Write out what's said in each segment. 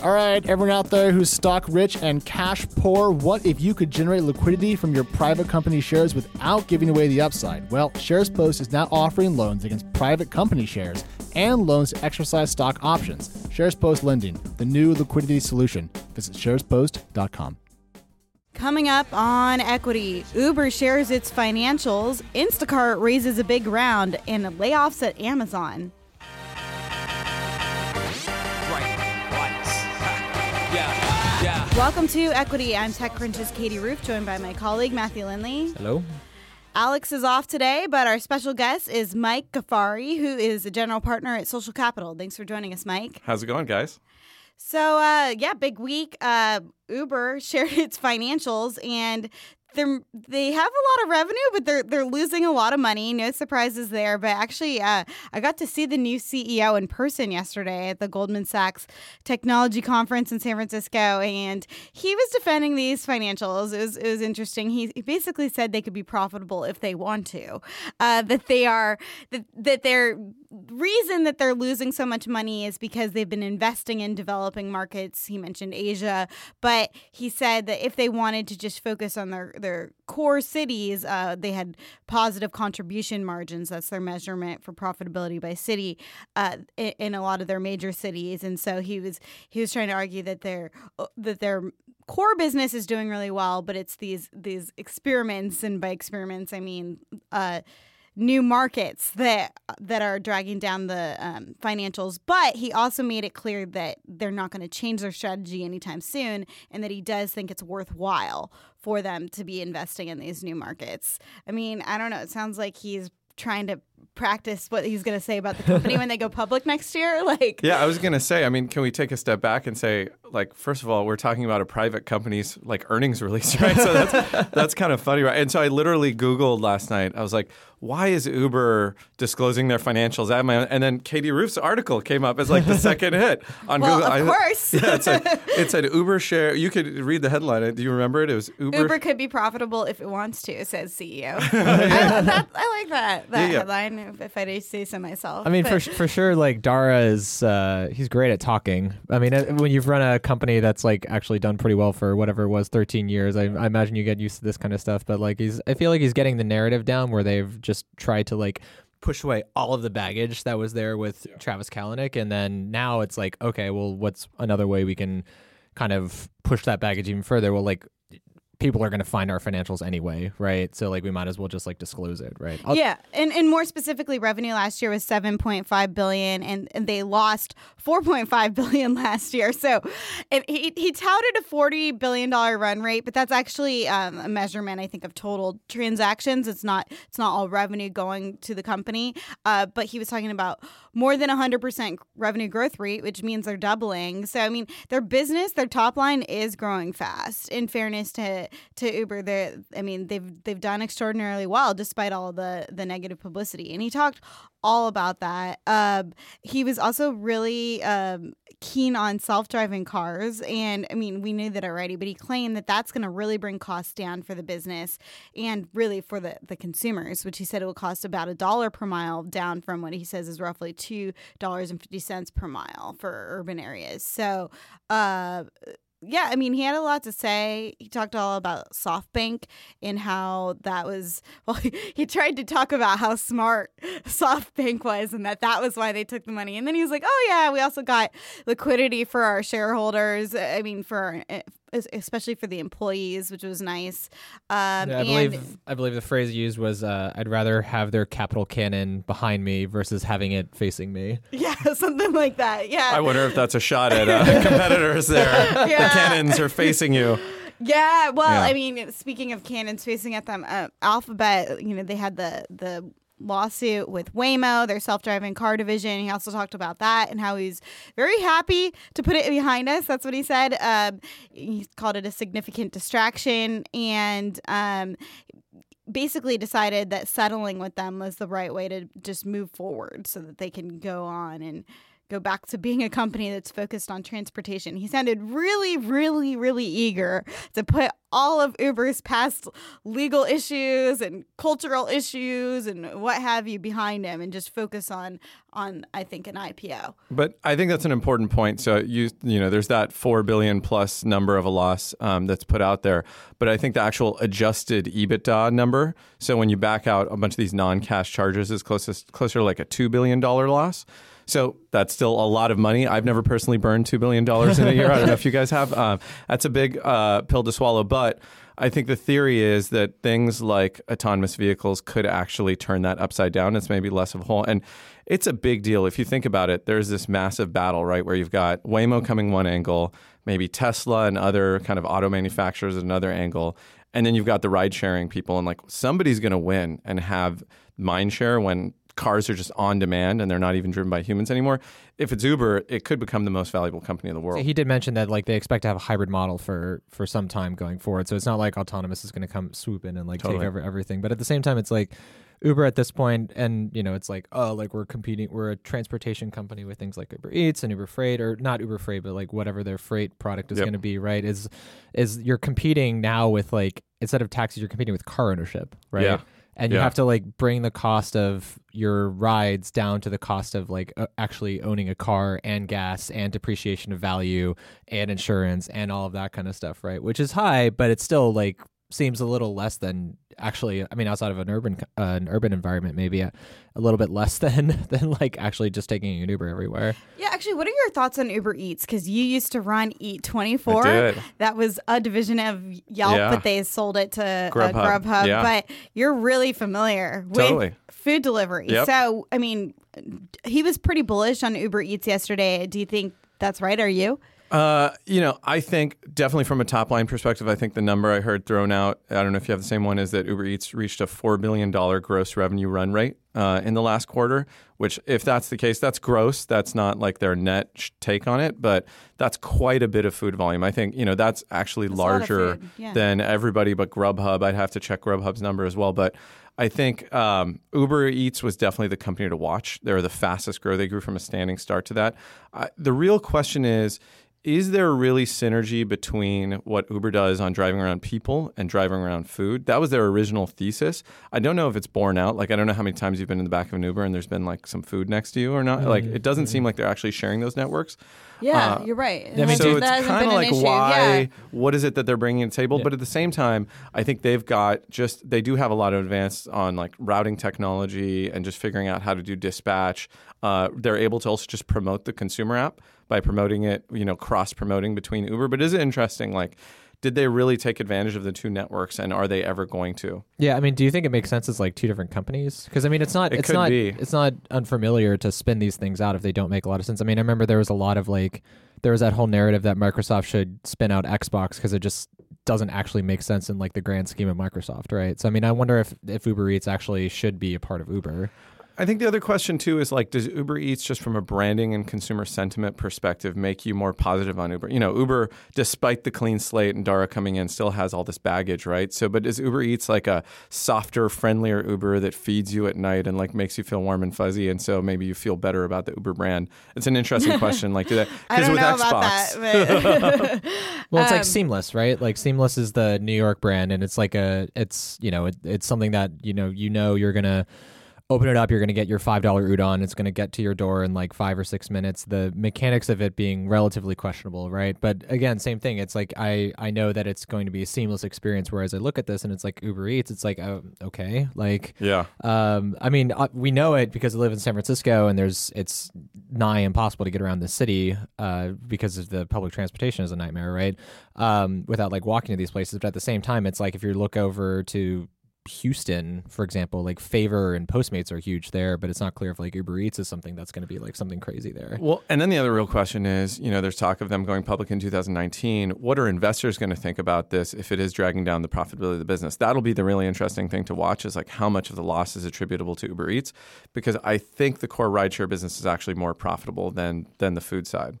All right, everyone out there who's stock rich and cash poor, what if you could generate liquidity from your private company shares without giving away the upside? Well, SharesPost is now offering loans against private company shares and loans to exercise stock options. SharesPost Lending, the new liquidity solution. Visit sharespost.com. Coming up on equity, Uber shares its financials, Instacart raises a big round, and layoffs at Amazon. Welcome to Equity. I'm TechCrunch's Katie Roof, joined by my colleague Matthew Lynley. Hello. Alex is off today, but our special guest is Mike Ghaffary, who is a general partner at Social Capital. Thanks for joining us, Mike. How's it going, guys? So, uh, yeah, big week. Uh, Uber shared its financials, and they're they have a lot of revenue, but they're they're losing a lot of money. No surprises there. But actually, uh, I got to see the new CEO in person yesterday at the Goldman Sachs Technology Conference in San Francisco, and he was defending these financials. It was it was interesting. He, he basically said they could be profitable if they want to. Uh, that they are that that their reason that they're losing so much money is because they've been investing in developing markets. He mentioned Asia, but he said that if they wanted to just focus on their their core cities, uh, they had positive contribution margins. That's their measurement for profitability by city uh, in, in a lot of their major cities. And so he was he was trying to argue that their that their core business is doing really well, but it's these these experiments, and by experiments I mean. Uh, new markets that that are dragging down the um, financials. But he also made it clear that they're not going to change their strategy anytime soon, and that he does think it's worthwhile for them to be investing in these new markets. I mean, I don't know. It sounds like he's trying to practice what he's going to say about the company when they go public next year like yeah i was going to say i mean can we take a step back and say like first of all we're talking about a private company's like earnings release right so that's that's kind of funny right and so i literally googled last night i was like why is Uber disclosing their financials at my and then Katie Roof's article came up as like the second hit on well, Google. Of course. yeah, it said, it said Uber share. You could read the headline. Do you remember it? It was Uber. Uber could be profitable if it wants to, says CEO. I, that, I, like that that yeah, yeah. headline. If, if, I do say so myself. I mean, but. for for sure, like Dara is uh, he's great at talking. I mean, uh, when you've run a company that's like actually done pretty well for whatever it was, 13 years, I, I imagine you get used to this kind of stuff. But like he's, I feel like he's getting the narrative down where they've just tried to like push away all of the baggage that was there with yeah. Travis Kalanick, and then now it's like, okay, well, what's another way we can kind of push that baggage even further? Well, like people are going to find our financials anyway, right? So like we might as well just like disclose it, right? I'll yeah, and and more specifically, revenue last year was seven point five billion, and, and they lost four point five billion last year. So, he he touted a forty billion dollar run rate, but that's actually um, a measurement, I think, of total transactions. It's not it's not all revenue going to the company, uh, but he was talking about more than 100% revenue growth rate, which means they're doubling. So, I mean, their business, their top line is growing fast. In fairness to to Uber, they I mean, they've they've done extraordinarily well despite all the the negative publicity. And he talked all about that. Um, he was also really um, keen on self-driving cars and i mean we knew that already but he claimed that that's going to really bring costs down for the business and really for the, the consumers which he said it will cost about a dollar per mile down from what he says is roughly two dollars and fifty cents per mile for urban areas so uh, yeah, I mean, he had a lot to say. He talked all about SoftBank and how that was, well, he, tried to talk about how smart SoftBank was and that that was why they took the money. And then he was like, oh, yeah, we also got liquidity for our shareholders. I mean, for eh, especially for the employees, which was nice. Um, yeah, I believe I believe the phrase used was, uh, "I'd rather have their capital cannon behind me versus having it facing me." Yeah, something like that. Yeah. I wonder if that's a shot at uh, competitors. There, yeah. the cannons are facing you. Yeah, well, yeah. I mean, speaking of cannons facing at them, uh, Alphabet, you know, they had the the lawsuit with Waymo, their self driving car division. He also talked about that and how he's very happy to put it behind us. That's what he said. Um, he called it a significant distraction and um, basically decided that settling with them was the right way to just move forward so that they can go on and go back to being a company that's focused on transportation. He sounded really, really, really eager to put all of Uber's past legal issues and cultural issues and what have you behind him and just focus on on I think an IPO. But I think that's an important point. So you you know, there's that four billion plus number of a loss um, that's put out there. But I think the actual adjusted EBITDA number. So when you back out a bunch of these non-cash charges, is closest closer to like a two billion dollar loss. So that's still a lot of money. I've never personally burned $2 billion in a year. I don't know if you guys have. Um, that's a big uh, pill to swallow. But I think the theory is that things like autonomous vehicles could actually turn that upside down. It's maybe less of a hole. And it's a big deal. If you think about it, there's this massive battle, right, where you've got Waymo coming one angle, maybe Tesla and other kind of auto manufacturers at another angle. And then you've got the ride sharing people. And like somebody's going to win and have mind share when cars are just on demand and they're not even driven by humans anymore. If it's Uber, it could become the most valuable company in the world. He did mention that like they expect to have a hybrid model for for some time going forward. So it's not like autonomous is going to come swoop in and like Totally. take over everything. But at the same time, it's like Uber at this point, and you know, it's like oh, like we're competing. We're a transportation company with things like Uber Eats and Uber Freight, or not Uber Freight, but like whatever their freight product is Yep. going to be. Right? Is is you're competing now with like instead of taxis, you're competing with car ownership, right? Yeah. And you Yeah. have to like bring the cost of your rides down to the cost of like uh, actually owning a car and gas and depreciation of value and insurance and all of that kind of stuff, right? Which is high, but it's still like seems a little less than actually. I mean, outside of an urban uh, an urban environment, maybe a, a little bit less than than like actually just taking an Uber everywhere. Yeah, actually, what are your thoughts on Uber Eats? Because you used to run Eat Twenty Four. I did. That was a division of Yelp, Yeah. but they sold it to uh, Grubhub. Grubhub. Yeah. But you're really familiar with Totally. food delivery. Yep. So, I mean, he was pretty bullish on Uber Eats yesterday. Do you think that's right? Are you? Uh, you know, I think definitely from a top line perspective, I think the number I heard thrown out, I don't know if you have the same one, is that Uber Eats reached a $4 billion gross revenue run rate uh, in the last quarter, which, if that's the case, that's gross. That's not like their net sh- take on it, but that's quite a bit of food volume. I think, you know, that's actually That's a lot of larger yeah. than everybody but Grubhub. I'd have to check Grubhub's number as well. But I think um, Uber Eats was definitely the company to watch. They were the fastest grow. They grew from a standing start to that. Uh, the real question is, is there really synergy between what Uber does on driving around people and driving around food? That was their original thesis. I don't know if it's borne out. Like, I don't know how many times you've been in the back of an Uber and there's been like some food next to you or not. Like, mm-hmm. it doesn't mm-hmm. seem like they're actually sharing those networks. Yeah, Uh, you're right. I mean, so it's kind of like why? Yeah. What is it that they're bringing to the table? But at the same time, I think they've got just they do have a lot of advance on like routing technology and just figuring out how to do dispatch. Uh, they're able to also just promote the consumer app by promoting it, you know, cross promoting between Uber. But is it interesting? Like, did they really take advantage of the two networks, and are they ever going to? Yeah, I mean, do you think it makes sense as like two different companies? Because I mean, it's not It it's not be. it's not unfamiliar to spin these things out if they don't make a lot of sense. I mean, I remember there was a lot of like there was that whole narrative that Microsoft should spin out Xbox because it just doesn't actually make sense in like the grand scheme of Microsoft, right? So I mean, I wonder if if Uber Eats actually should be a part of Uber. I think the other question too is like, does Uber Eats, just from a branding and consumer sentiment perspective, make you more positive on Uber? You know, Uber, despite the clean slate and Dara coming in, still has all this baggage, right? So, but is Uber Eats like a softer, friendlier Uber that feeds you at night and like makes you feel warm and fuzzy, and so maybe you feel better about the Uber brand? It's an interesting question. Like, do that I don't with know Xbox, about that. But Well, it's Um, like Seamless, right? Like Seamless is the New York brand, and it's like a, it's you know, it, it's something that you know, you know, you're gonna open it up, you're gonna get your five dollar udon. It's gonna get to your door in like five or six minutes. The mechanics of it being relatively questionable, right? But again, same thing. It's like I I know that it's going to be a seamless experience. Whereas I look at this and it's like Uber Eats. It's like oh, okay, like yeah, um, I mean, uh, we know it because I live in San Francisco, and there's it's nigh impossible to get around the city uh, because of the public transportation is a nightmare, right? Um, without like walking to these places, but at the same time, it's like if you look over to Houston, for example, like Favor and Postmates are huge there, but it's not clear if like Uber Eats is something that's going to be like something crazy there. Well, and then the other real question is, you know, there's talk of them going public in 2019. What are investors going to think about this if it is dragging down the profitability of the business? That'll be the really interesting thing to watch is like how much of the loss is attributable to Uber Eats because I think the core rideshare business is actually more profitable than than the food side.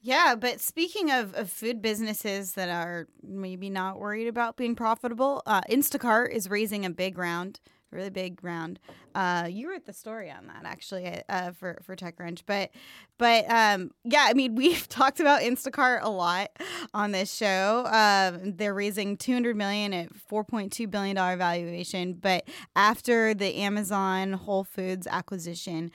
Yeah, but speaking of, of food businesses that are maybe not worried about being profitable, uh, Instacart is raising a big round really big round. Uh, you wrote the story on that actually uh, for for TechCrunch, but but um, yeah, I mean we've talked about Instacart a lot on this show. Um, they're raising 200 million at 4.2 billion dollar valuation, but after the Amazon Whole Foods acquisition,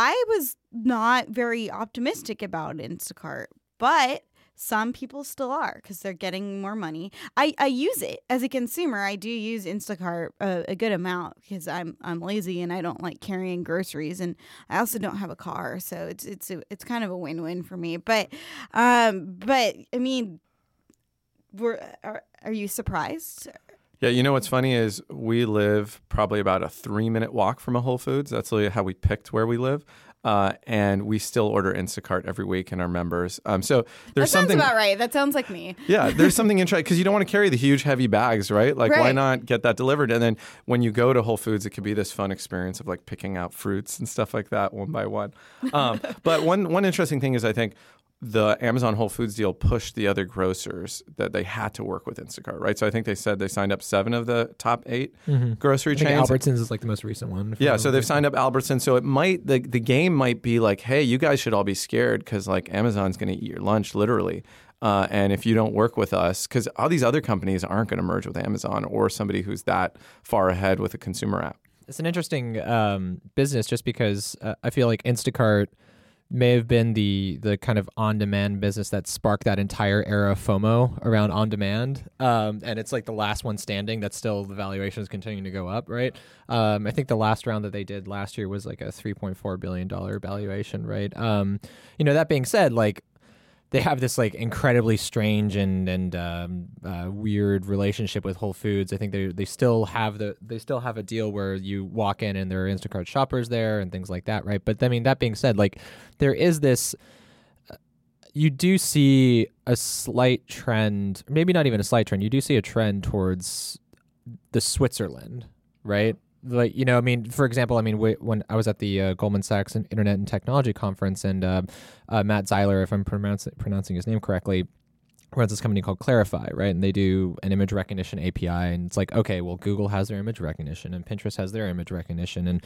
I was not very optimistic about Instacart, but some people still are because they're getting more money. I, I use it as a consumer. I do use Instacart a, a, good amount because I'm I'm lazy and I don't like carrying groceries, and I also don't have a car, so it's it's a, it's kind of a win win for me. But um, but I mean, were are, are you surprised? Yeah, you know what's funny is we live probably about a three minute walk from a Whole Foods. That's really how we picked where we live. Uh, and we still order Instacart every week in our members. Um, so there's that sounds something about right. That sounds like me. yeah, there's something interesting because you don't want to carry the huge heavy bags, right? Like, why not get that delivered? And then when you go to Whole Foods, it could be this fun experience of like picking out fruits and stuff like that one by one. Um, but one one interesting thing is I think the Amazon Whole Foods deal pushed the other grocers that they had to work with Instacart, right? So I think they said they signed up seven of the top 8 grocery I think chains. Albertsons is like the most recent one. Yeah, so they've signed up Albertson. So it might the the game might be like, hey, you guys should all be scared because like Amazon's going to eat your lunch literally. Uh, and if you don't work with us, because all these other companies aren't going to merge with Amazon or somebody who's that far ahead with a consumer app. It's an interesting um, business just because uh, I feel like Instacart may have been the the kind of on demand business that sparked that entire era of FOMO around on demand. Um, and it's like the last one standing that's still the valuation is continuing to go up, right? Um, I think the last round that they did last year was like a three point four billion dollar valuation, right? Um, you know, that being said, like they have this like incredibly strange and and um, uh, weird relationship with Whole Foods. I think they they still have the they still have a deal where you walk in and there are Instacart shoppers there and things like that, right? But I mean, that being said, like there is this. uh, You do see a slight trend, maybe not even a slight trend. You do see a trend towards the Switzerland, right? Like you know, I mean, for example, I mean, wh- when I was at the uh, Goldman Sachs Internet and Technology Conference, and uh, uh, Matt Zeiler, if I'm pronouncing pronouncing his name correctly, runs this company called Clarifai, right? And they do an image recognition API, and it's like, okay, well, Google has their image recognition, and Pinterest has their image recognition, and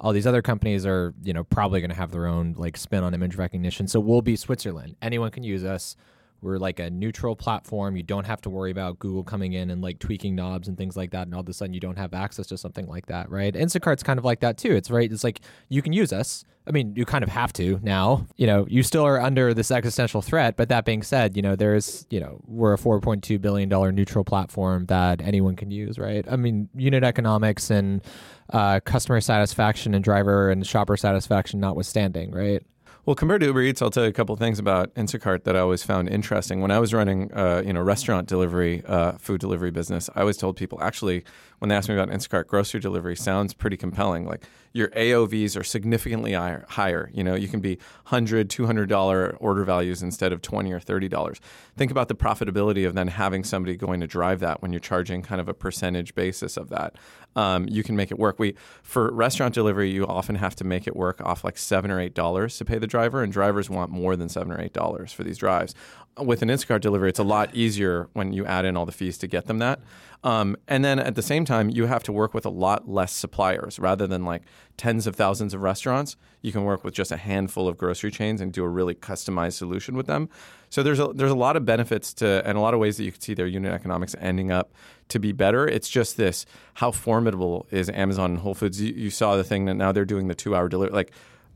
all these other companies are, you know, probably going to have their own like spin on image recognition. So we'll be Switzerland. Anyone can use us. We're like a neutral platform. You don't have to worry about Google coming in and like tweaking knobs and things like that. And all of a sudden, you don't have access to something like that, right? Instacart's kind of like that too. It's right. It's like you can use us. I mean, you kind of have to now. You know, you still are under this existential threat. But that being said, you know, there's, you know, we're a 4.2 billion dollar neutral platform that anyone can use, right? I mean, unit economics and uh, customer satisfaction and driver and shopper satisfaction notwithstanding, right? Well, compared to Uber Eats, I'll tell you a couple things about Instacart that I always found interesting. When I was running, uh, you know, restaurant delivery, uh, food delivery business, I always told people actually when they asked me about Instacart, grocery delivery sounds pretty compelling. Like your AOVs are significantly higher. higher. You know, you can be $100, $200 order values instead of 20 or $30. Think about the profitability of then having somebody going to drive that when you're charging kind of a percentage basis of that. Um, you can make it work. We for restaurant delivery, you often have to make it work off like seven or eight dollars to pay the driver, and drivers want more than seven or eight dollars for these drives. With an Instacart delivery, it's a lot easier when you add in all the fees to get them that. Um, and then at the same time, you have to work with a lot less suppliers rather than like tens of thousands of restaurants. You can work with just a handful of grocery chains and do a really customized solution with them. So there's a, there's a lot of benefits to and a lot of ways that you can see their unit economics ending up to be better. It's just this: how formidable is Amazon and Whole Foods? You, you saw the thing that now they're doing the two hour delivery. Like,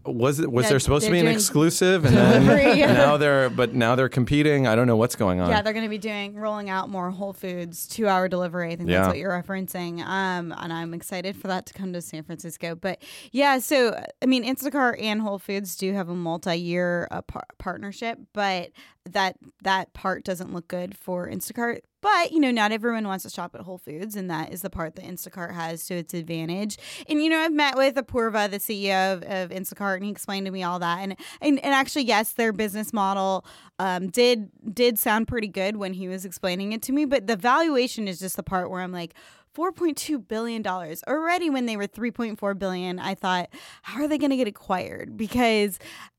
was it was Yeah, there supposed to be an exclusive, and then delivery. now they're but now they're competing. I don't know what's going on. Yeah, they're going to be doing rolling out more Whole Foods two hour delivery. I think Yeah. that's what you're referencing. Um, and I'm excited for that to come to San Francisco. But yeah, so I mean, Instacart and Whole Foods do have a multi year uh, par- partnership, but that that part doesn't look good for Instacart. But you know, not everyone wants to shop at Whole Foods, and that is the part that Instacart has to its advantage. And you know, I've met with Apoorva, the CEO of, of Instacart, and he explained to me all that. And and, and actually, yes, their business model um, did did sound pretty good when he was explaining it to me. But the valuation is just the part where I'm like. 4.2 billion dollars already when they were 3.4 billion i thought how are they going to get acquired because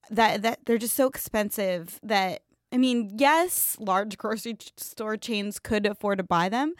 that that they're just so expensive that I mean, yes, large grocery store chains could afford to buy them,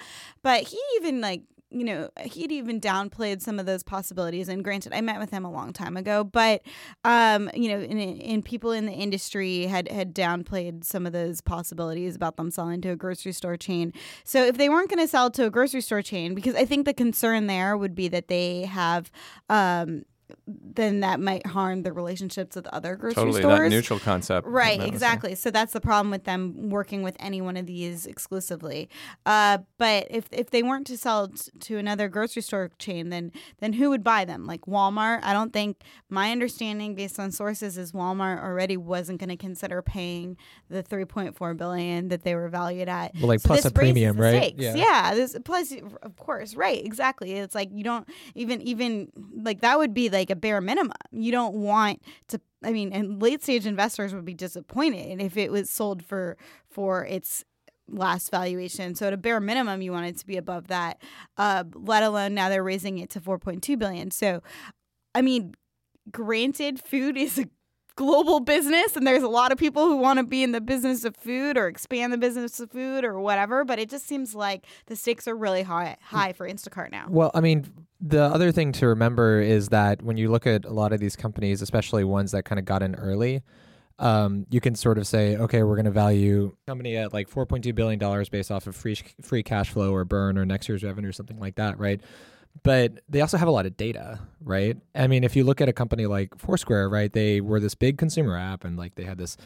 but he even like you know, he'd even downplayed some of those possibilities. And granted, I met with him a long time ago, but um, you know, and, people in the industry had had downplayed some of those possibilities about them selling to a grocery store chain. So if they weren't going to sell to a grocery store chain, because I think the concern there would be that they have um, then that might harm the relationships with other grocery stores. totally, stores. that neutral concept. Right, exactly. So that's the problem with them working with any one of these exclusively. Uh, but if if they weren't to sell t- to another grocery store chain, then then who would buy them? Like Walmart? I don't think. My understanding, based on sources, is Walmart already wasn't going to consider paying the 3.4 billion that they were valued at. Well, like so plus a premium, right? Stakes. Yeah, yeah. This plus, of course, right? Exactly. It's like you don't even even like that would be. Like, like a bare minimum. You don't want to I mean, and late stage investors would be disappointed if it was sold for for its last valuation. So at a bare minimum, you want it to be above that. Uh, let alone now they're raising it to 4.2 billion. So, I mean, granted, food is a global business and there's a lot of people who want to be in the business of food or expand the business of food or whatever but it just seems like the stakes are really high high for Instacart now. Well, I mean, the other thing to remember is that when you look at a lot of these companies, especially ones that kind of got in early, um, you can sort of say, okay, we're going to value company at like 4.2 billion dollars based off of free free cash flow or burn or next year's revenue or something like that, right? But they also have a lot of data, right? I mean, if you look at a company like Foursquare, right, they were this big consumer app and like they had this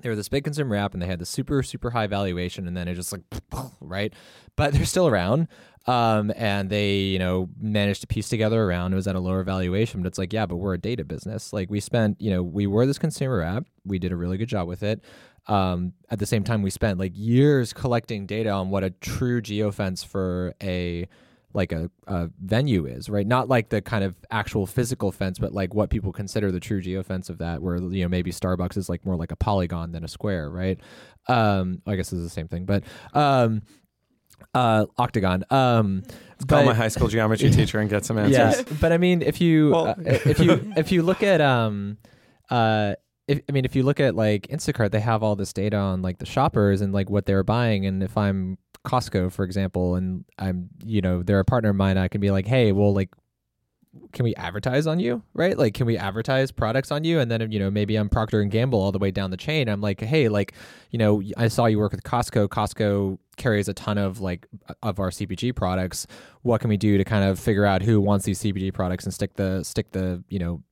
they were this big consumer app and they had this super super high valuation and then it just like right? But they're still around um, and they you know managed to piece together around it was at a lower valuation but it's like yeah but we're a data business. Like we spent you know we were this consumer app. We did a really good job with it. Um, at the same time we spent like years collecting data on what a true geofence for a like a, a venue is, right? Not like the kind of actual physical fence, but like what people consider the true geofence of that, where you know maybe Starbucks is like more like a polygon than a square, right? Um, I guess it's the same thing, but um, uh, octagon. Um, Call my high school geometry teacher and get some answers. Yeah, but I mean, if you well, uh, if you if you look at um, uh, if, I mean, if you look at like Instacart, they have all this data on like the shoppers and like what they're buying, and if I'm Costco, for example, and I'm, you know, they're a partner of mine, I can be like, hey, well, like, can we advertise on you, right? Like, can we advertise products on you? And then, you know, maybe I'm Procter and Gamble all the way down the chain. I'm like, hey, like, you know, I saw you work with Costco. Costco carries a ton of like of our CPG products. What can we do to kind of figure out who wants these CPG products and stick the stick the you know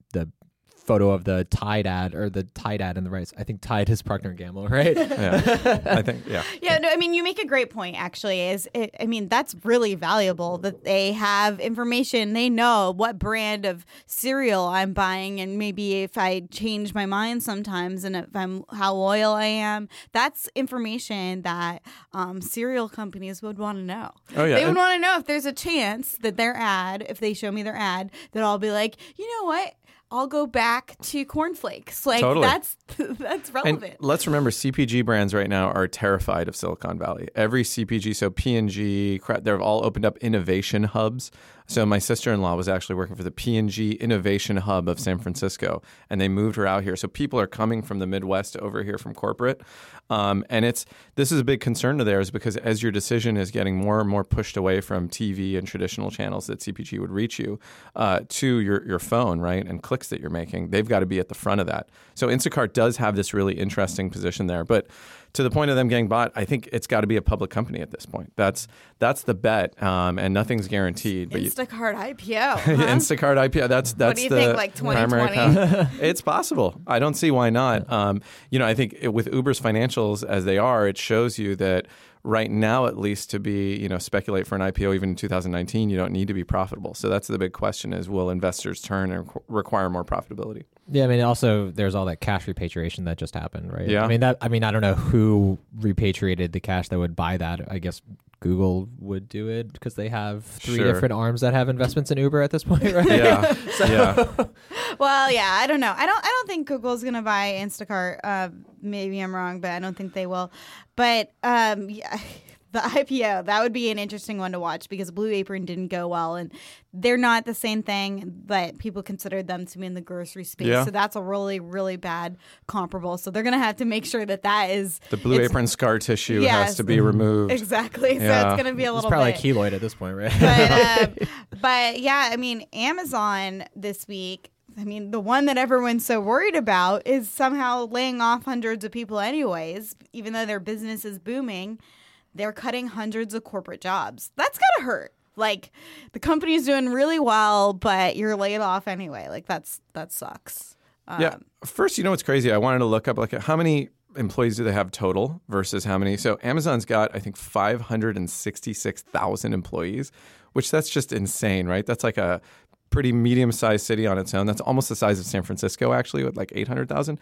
photo of the Tide ad or the Tide ad in the right. I think Tide is Procter and Gamble, right? yeah, I think yeah. Yeah, no, I mean you make a great point. Actually, is it, I mean that's really valuable that they have information. They know what brand of cereal I'm buying, and maybe if I change my mind sometimes, and if I'm how loyal I am. That's information that um, cereal companies would want to know. Oh yeah, they would want to know if there's a chance that their ad, if they show me their ad, that I'll be like, you know what I'll go back to cornflakes. Like totally. that's that's relevant. And let's remember CPG brands right now are terrified of Silicon Valley. Every CPG, so P&G, they've all opened up innovation hubs. So my sister-in-law was actually working for the P&G Innovation Hub of San Francisco, and they moved her out here. So people are coming from the Midwest over here from corporate, um, and it's this is a big concern to theirs because as your decision is getting more and more pushed away from TV and traditional channels that CPG would reach you uh, to your your phone, right, and clicks that you're making, they've got to be at the front of that. So Instacart does have this really interesting position there, but to the point of them getting bought, I think it's got to be a public company at this point. That's that's the bet, um, and nothing's guaranteed. But Instacart you, IPO. Huh? Instacart IPO. That's that's what do you the think, like 2020? it's possible. I don't see why not. Um, you know, I think it, with Uber's financials as they are, it shows you that right now at least to be you know speculate for an IPO even in 2019 you don't need to be profitable so that's the big question is will investors turn and require more profitability yeah, I mean, also there's all that cash repatriation that just happened, right? Yeah. I mean that. I mean, I don't know who repatriated the cash that would buy that. I guess Google would do it because they have three sure. different arms that have investments in Uber at this point, right? Yeah. so, yeah. Well, yeah. I don't know. I don't. I don't think Google's gonna buy Instacart. Uh, maybe I'm wrong, but I don't think they will. But um, yeah the IPO. That would be an interesting one to watch because Blue Apron didn't go well, and they're not the same thing, but people considered them to be in the grocery space. Yeah. So that's a really, really bad comparable. So they're gonna have to make sure that that is The blue apron scar tissue Yes. has to be removed. exactly. So it's gonna be a It's little probably bit like keloid at this point, right? but, um, but yeah, I mean, Amazon this week. I mean, the one that everyone's so worried about is somehow laying off hundreds of people, anyways. Even though their business is booming, they're cutting hundreds of corporate jobs. That's gotta hurt. Like the company's doing really well, but you're laid off anyway. Like that's that sucks. Um, Yeah. First, you know what's crazy? I wanted to look up like how many employees do they have total versus how many. So Amazon's got I think 566,000 employees, which that's just insane, right? That's like a pretty medium-sized city on its own. That's almost the size of San Francisco actually with like 800,000.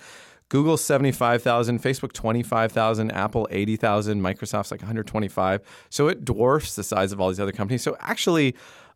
Google 75,000, Facebook 25,000, Apple 80,000, Microsoft's like 125. So it dwarfs the size of all these other companies. So actually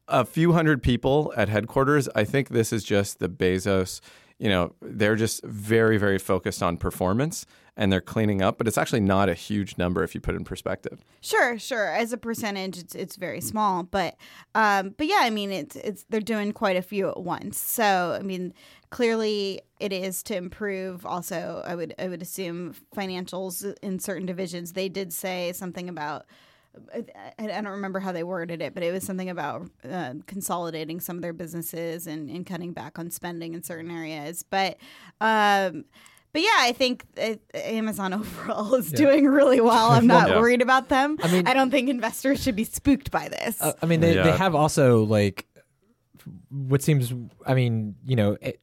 a few hundred people at headquarters. I think this is just the Bezos. You know, they're just very, very focused on performance and they're cleaning up, but it's actually not a huge number if you put it in perspective. Sure, sure. As a percentage, it's it's very small, but um, but yeah, I mean, it's it's they're doing quite a few at once. So I mean, clearly it is to improve. Also, I would I would assume financials in certain divisions. They did say something about. I, I don't remember how they worded it, but it was something about uh, consolidating some of their businesses and, and cutting back on spending in certain areas. But um, but yeah, I think uh, Amazon overall is doing really well. I'm not Yeah. worried about them. I mean- I don't think investors should be spooked by this. Uh, I mean, they, they have also like what seems. I mean, you know, it,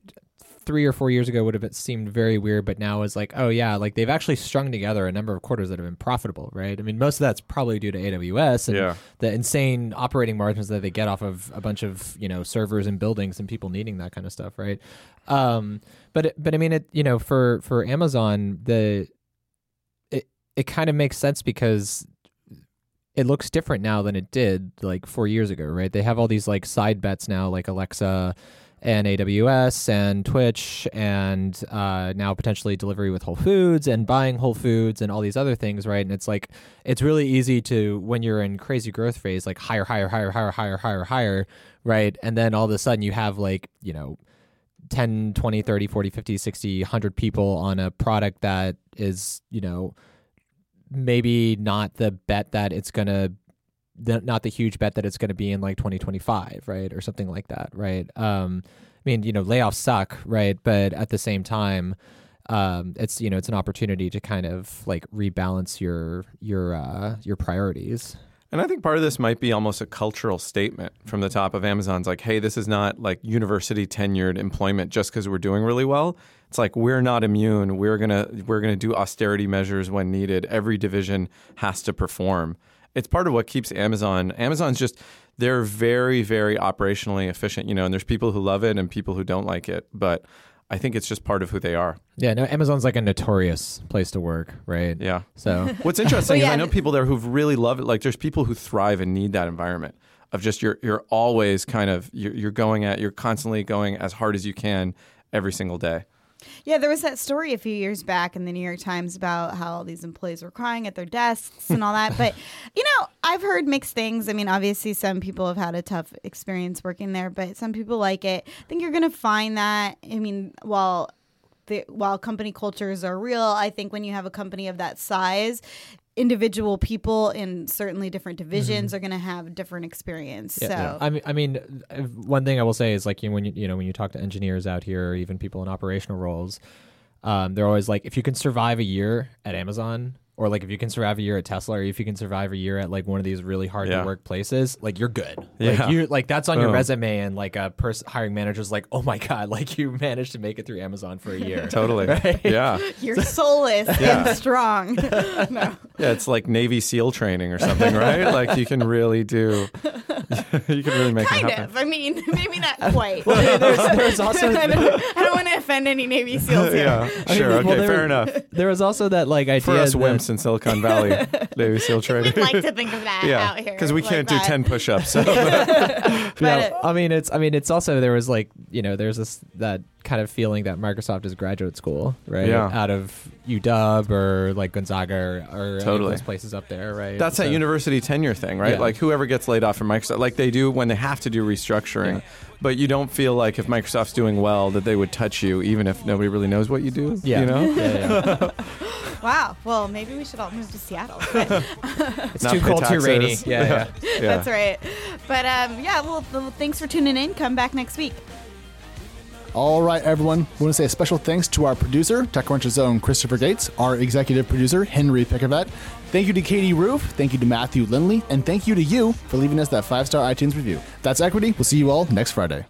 three or four years ago would have seemed very weird, but now is like, oh yeah, like they've actually strung together a number of quarters that have been profitable, right? I mean, most of that's probably due to AWS and Yeah. the insane operating margins that they get off of a bunch of you know servers and buildings and people needing that kind of stuff, right? Um, but but I mean, it you know for for Amazon the it it kind of makes sense because it looks different now than it did like four years ago, right? They have all these like side bets now, like Alexa and AWS and Twitch, and uh, now potentially delivery with Whole Foods and buying Whole Foods and all these other things, right? And it's like it's really easy to when you're in crazy growth phase, like higher, higher, higher, higher, higher, higher, higher, right? And then all of a sudden you have like you know 10 20 30 40 50 60 100 people on a product that is you know maybe not the bet that it's going to the, not the huge bet that it's going to be in like 2025 right or something like that right um i mean you know layoffs suck right but at the same time um it's you know it's an opportunity to kind of like rebalance your your uh your priorities And I think part of this might be almost a cultural statement from the top of Amazon's like, hey, this is not like university tenured employment just because we're doing really well. It's like we're not immune. We're gonna we're gonna do austerity measures when needed. Every division has to perform. It's part of what keeps Amazon. Amazon's just they're very, very operationally efficient, you know, and there's people who love it and people who don't like it. But I think it's just part of who they are. yeah no amazon's like a notorious place to work right Yeah. so What's interesting Well, is I know people there who've really loved it. Like there's people who thrive and need that environment of just you're you're always kind of you're, you're going at you're constantly going as hard as you can every single day. Yeah, there was that story a few years back in the New York Times about how all these employees were crying at their desks and all that. But, you know, I've heard mixed things. I mean, obviously, some people have had a tough experience working there, but some people like it. I think you're going to find that, I mean, while. The, while company cultures are real, I think when you have a company of that size, individual people in certainly different divisions are going to have different experience. so, I mean, I mean, uh, one thing I will say is like you know, when you you know when you talk to engineers out here, or even people in operational roles, um, they're always like, if you can survive a year at Amazon, or like if you can survive a year at Tesla, or if you can survive a year at like one of these really hard Yeah. to work places, like you're good. Yeah. Like you like that's on your oh. resume, and like a person hiring manager's like, oh my god, like you managed to make it through Amazon for a year. Totally. Yeah. you're soulless Yeah. and strong. no. Yeah, it's like Navy SEAL training or something, right? like you can really do you can really make Kind it happen. of. I mean, maybe not quite. there's, there's also I don't, don't want to offend any Navy SEALs here. yeah, I mean, sure. well, okay, there- fair enough. there was also that like idea For us that- wimps in Silicon Valley, Navy SEAL training. We'd like to think of that yeah, out here. because we like can't do that. ten push-ups. So. yeah, But, uh, I mean it's I mean it's also there was like you know there's this that kind of feeling that Microsoft is graduate school right Yeah. out of UW or like Gonzaga or, or Totally. those places up there right That's So- that university tenure thing, right? Yeah. Like whoever gets laid off from Microsoft, like they do when they have to do restructuring. Yeah. But you don't feel like if Microsoft's doing well that they would touch you, even if nobody really knows what you do. yeah You know? yeah, yeah. Wow. Well, maybe we should all move to Seattle. It's Not too pay cold too rainy yeah yeah Yeah. That's right. But um, yeah, well, well, thanks for tuning in. Come back next week. All right, everyone. We want to say a special thanks to our producer, TechCrunch's own Christopher Gates, our executive producer, Henry Pickavet. Thank you to Katie Roof. Thank you to Matthew Lynley. And thank you to you for leaving us that five star iTunes review. That's Equity. We'll see you all next Friday.